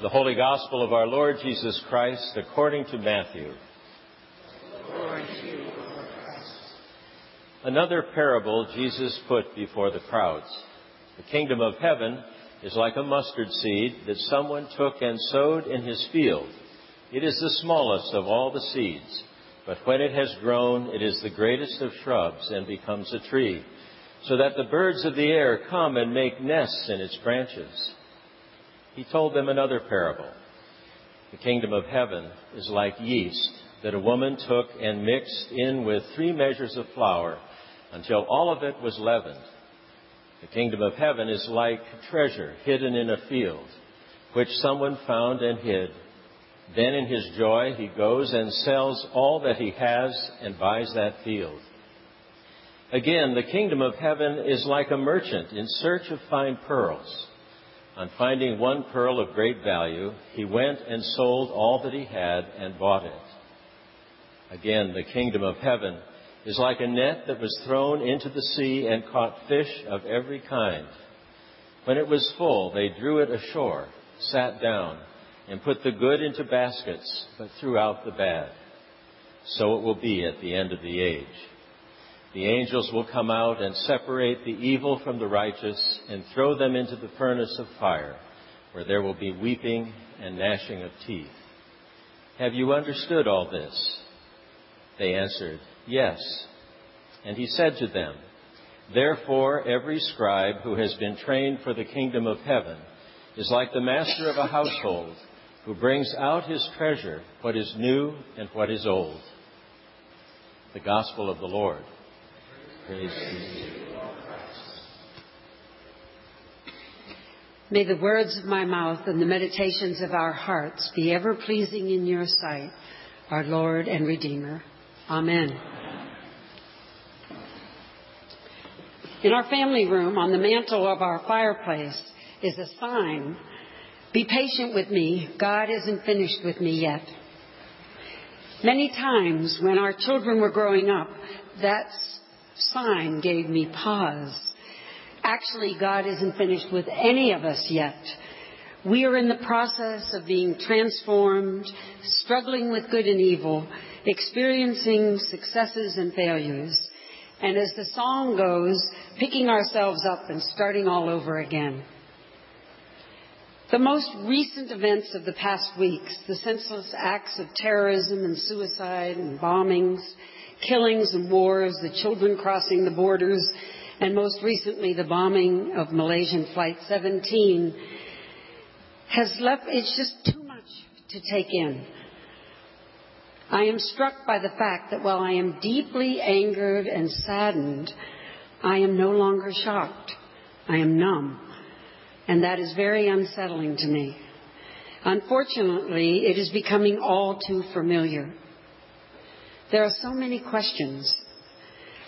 The Holy Gospel of our Lord Jesus Christ according to Matthew. Another parable Jesus put before the crowds. The kingdom of heaven is like a mustard seed that someone took and sowed in his field. It is the smallest of all the seeds, but when it has grown, it is the greatest of shrubs and becomes a tree, so that the birds of the air come and make nests in its branches. He told them another parable. The kingdom of heaven is like yeast that a woman took and mixed in with three measures of flour until all of it was leavened. The kingdom of heaven is like treasure hidden in a field, which someone found and hid. Then in his joy he goes and sells all that he has and buys that field. Again, the kingdom of heaven is like a merchant in search of fine pearls. On finding one pearl of great value, he went and sold all that he had and bought it. Again, the kingdom of heaven is like a net that was thrown into the sea and caught fish of every kind. When it was full, they drew it ashore, sat down, and put the good into baskets, but threw out the bad. So it will be at the end of the age. The angels will come out and separate the evil from the righteous and throw them into the furnace of fire, where there will be weeping and gnashing of teeth. Have you understood all this? They answered, Yes. And he said to them, Therefore, every scribe who has been trained for the kingdom of heaven is like the master of a household who brings out his treasure, what is new and what is old. The Gospel of the Lord. May the words of my mouth and the meditations of our hearts be ever pleasing in your sight, our Lord and Redeemer. Amen. In our family room, on the mantle of our fireplace, is a sign Be patient with me, God isn't finished with me yet. Many times when our children were growing up, that sign gave me pause. Actually, God isn't finished with any of us yet. We are in the process of being transformed, struggling with good and evil, experiencing successes and failures, and as the song goes, picking ourselves up and starting all over again. The most recent events of the past weeks, the senseless acts of terrorism and suicide and bombings, killings and wars, the children crossing the borders, and most recently the bombing of Malaysian Flight 17, has left, it's just too much to take in. I am struck by the fact that while I am deeply angered and saddened, I am no longer shocked. I am numb. And that is very unsettling to me. Unfortunately, it is becoming all too familiar. There are so many questions.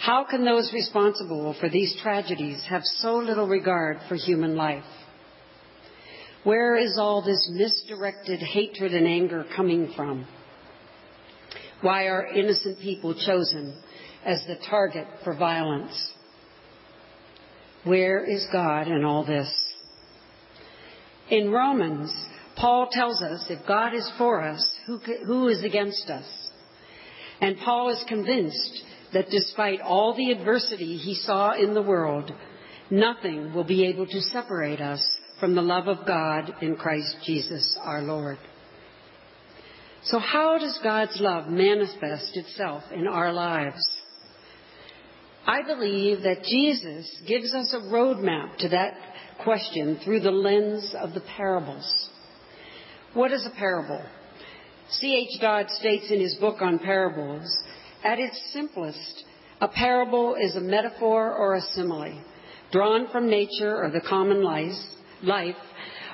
How can those responsible for these tragedies have so little regard for human life? Where is all this misdirected hatred and anger coming from? Why are innocent people chosen as the target for violence? Where is God in all this? In Romans, Paul tells us if God is for us, who, who is against us? And Paul is convinced that despite all the adversity he saw in the world, nothing will be able to separate us from the love of God in Christ Jesus our Lord. So, how does God's love manifest itself in our lives? I believe that Jesus gives us a roadmap to that question through the lens of the parables. What is a parable? C.H. Dodd states in his book on parables, at its simplest, a parable is a metaphor or a simile, drawn from nature or the common life,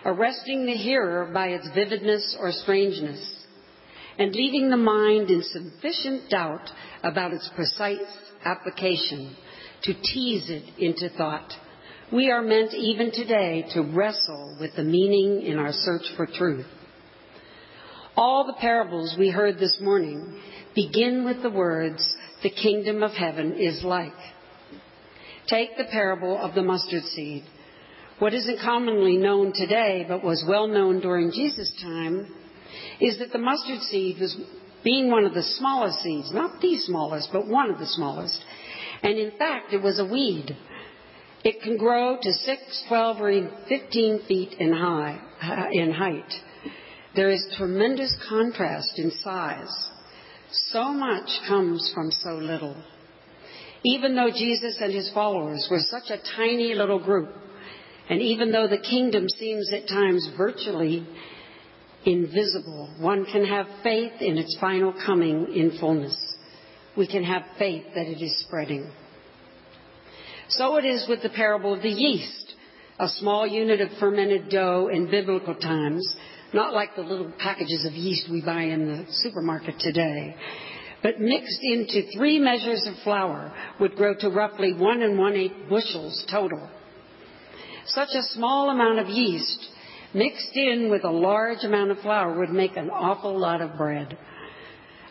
arresting the hearer by its vividness or strangeness and leaving the mind in sufficient doubt about its precise application to tease it into thought. We are meant even today to wrestle with the meaning in our search for truth. All the parables we heard this morning begin with the words, the kingdom of heaven is like. Take the parable of the mustard seed. What isn't commonly known today, but was well known during Jesus' time, is that the mustard seed was being one of the smallest seeds, not the smallest, but one of the smallest. And in fact, it was a weed. It can grow to 6, 12, or even 15 feet in, high, in height. There is tremendous contrast in size. So much comes from so little. Even though Jesus and his followers were such a tiny little group, and even though the kingdom seems at times virtually invisible, one can have faith in its final coming in fullness. We can have faith that it is spreading. So it is with the parable of the yeast, a small unit of fermented dough in biblical times, not like the little packages of yeast we buy in the supermarket today, but mixed into three measures of flour would grow to roughly one and one eighth bushels total. Such a small amount of yeast mixed in with a large amount of flour would make an awful lot of bread.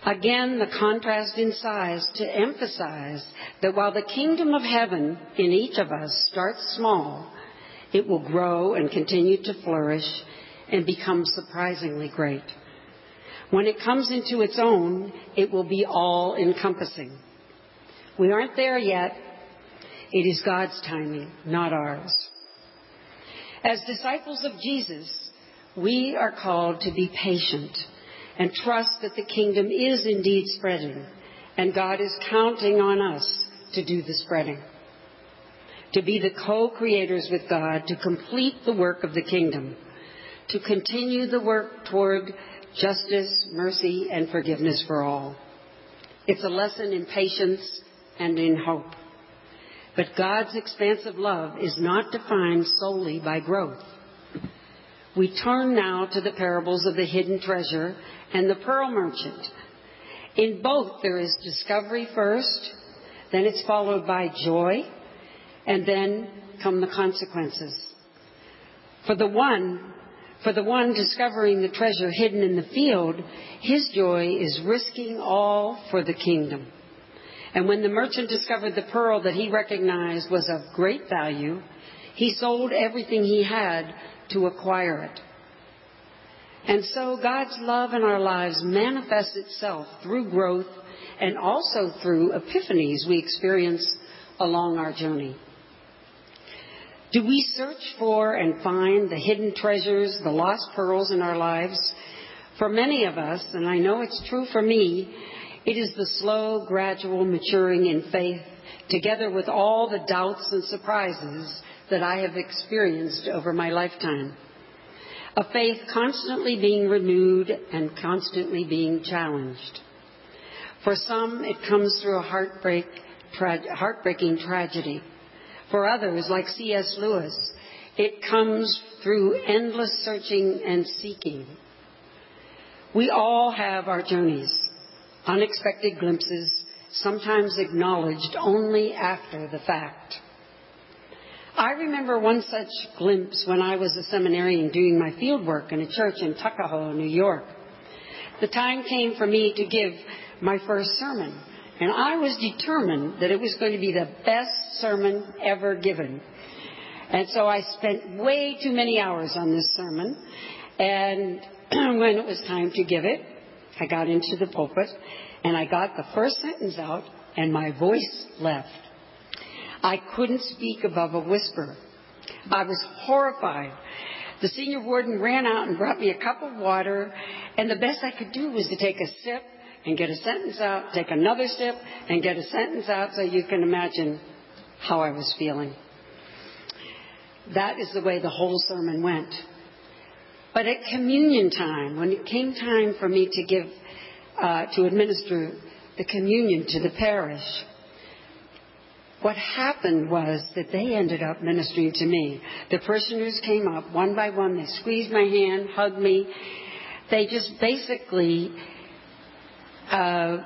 Again, the contrast in size to emphasize that while the kingdom of heaven in each of us starts small, it will grow and continue to flourish and become surprisingly great. When it comes into its own, it will be all encompassing. We aren't there yet. It is God's timing, not ours. As disciples of Jesus, we are called to be patient and trust that the kingdom is indeed spreading, and God is counting on us to do the spreading. To be the co creators with God, to complete the work of the kingdom, to continue the work toward justice, mercy, and forgiveness for all. It's a lesson in patience and in hope. But God's expansive love is not defined solely by growth. We turn now to the parables of the hidden treasure and the pearl merchant. In both, there is discovery first, then it's followed by joy, and then come the consequences. For the one, for the one discovering the treasure hidden in the field, his joy is risking all for the kingdom. And when the merchant discovered the pearl that he recognized was of great value, he sold everything he had to acquire it. And so God's love in our lives manifests itself through growth and also through epiphanies we experience along our journey. Do we search for and find the hidden treasures, the lost pearls in our lives? For many of us, and I know it's true for me, it is the slow, gradual maturing in faith, together with all the doubts and surprises that I have experienced over my lifetime. A faith constantly being renewed and constantly being challenged. For some, it comes through a heartbreak, tra- heartbreaking tragedy. For others, like C.S. Lewis, it comes through endless searching and seeking. We all have our journeys unexpected glimpses, sometimes acknowledged only after the fact. I remember one such glimpse when I was a seminarian doing my field work in a church in Tuckahoe, New York. The time came for me to give my first sermon, and I was determined that it was going to be the best sermon ever given. And so I spent way too many hours on this sermon, and when it was time to give it, I got into the pulpit and I got the first sentence out and my voice left. I couldn't speak above a whisper. I was horrified. The senior warden ran out and brought me a cup of water, and the best I could do was to take a sip and get a sentence out, take another sip and get a sentence out, so you can imagine how I was feeling. That is the way the whole sermon went. But at communion time, when it came time for me to give, uh, to administer the communion to the parish, what happened was that they ended up ministering to me. The parishioners came up one by one. They squeezed my hand, hugged me. They just basically Uh,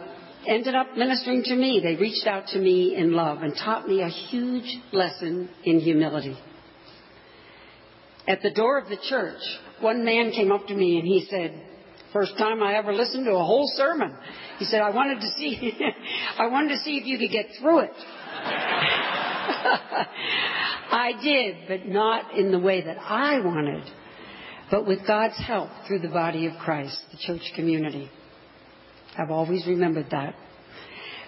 ended up ministering to me. They reached out to me in love and taught me a huge lesson in humility. At the door of the church, one man came up to me and he said, First time I ever listened to a whole sermon. He said, I wanted to see, I wanted to see if you could get through it. I did, but not in the way that I wanted, but with God's help through the body of Christ, the church community. I've always remembered that.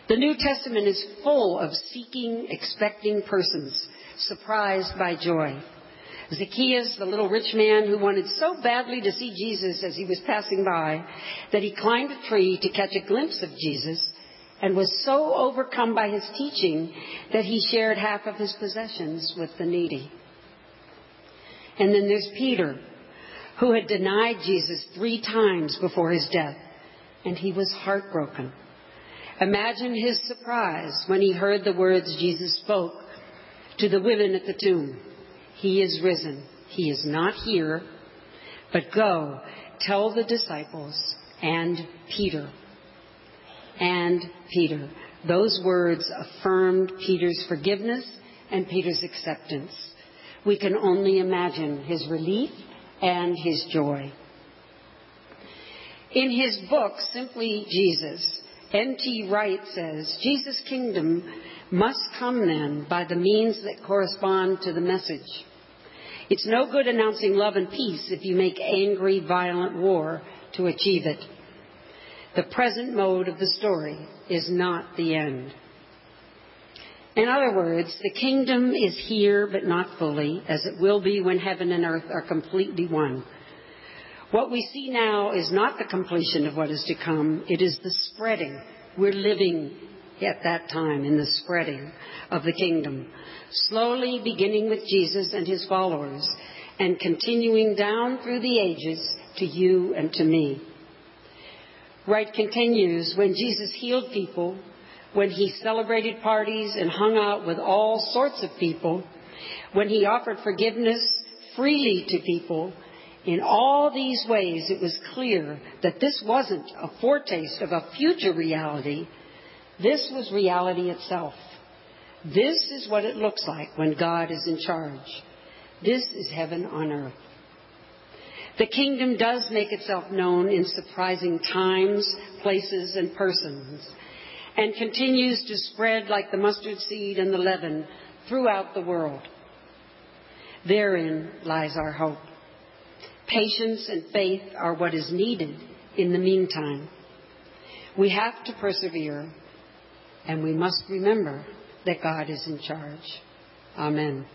The New Testament is full of seeking, expecting persons, surprised by joy. Zacchaeus, the little rich man who wanted so badly to see Jesus as he was passing by that he climbed a tree to catch a glimpse of Jesus and was so overcome by his teaching that he shared half of his possessions with the needy. And then there's Peter, who had denied Jesus three times before his death, and he was heartbroken. Imagine his surprise when he heard the words Jesus spoke to the women at the tomb. He is risen. He is not here, but go tell the disciples and Peter. And Peter. Those words affirmed Peter's forgiveness and Peter's acceptance. We can only imagine his relief and his joy. In his book, Simply Jesus, N.T. Wright says, Jesus' kingdom must come then by the means that correspond to the message. It's no good announcing love and peace if you make angry, violent war to achieve it. The present mode of the story is not the end. In other words, the kingdom is here but not fully, as it will be when heaven and earth are completely one. What we see now is not the completion of what is to come, it is the spreading. We're living at that time in the spreading of the kingdom, slowly beginning with Jesus and his followers and continuing down through the ages to you and to me. Wright continues when Jesus healed people, when he celebrated parties and hung out with all sorts of people, when he offered forgiveness freely to people, in all these ways, it was clear that this wasn't a foretaste of a future reality. This was reality itself. This is what it looks like when God is in charge. This is heaven on earth. The kingdom does make itself known in surprising times, places, and persons, and continues to spread like the mustard seed and the leaven throughout the world. Therein lies our hope. Patience and faith are what is needed in the meantime. We have to persevere, and we must remember that God is in charge. Amen.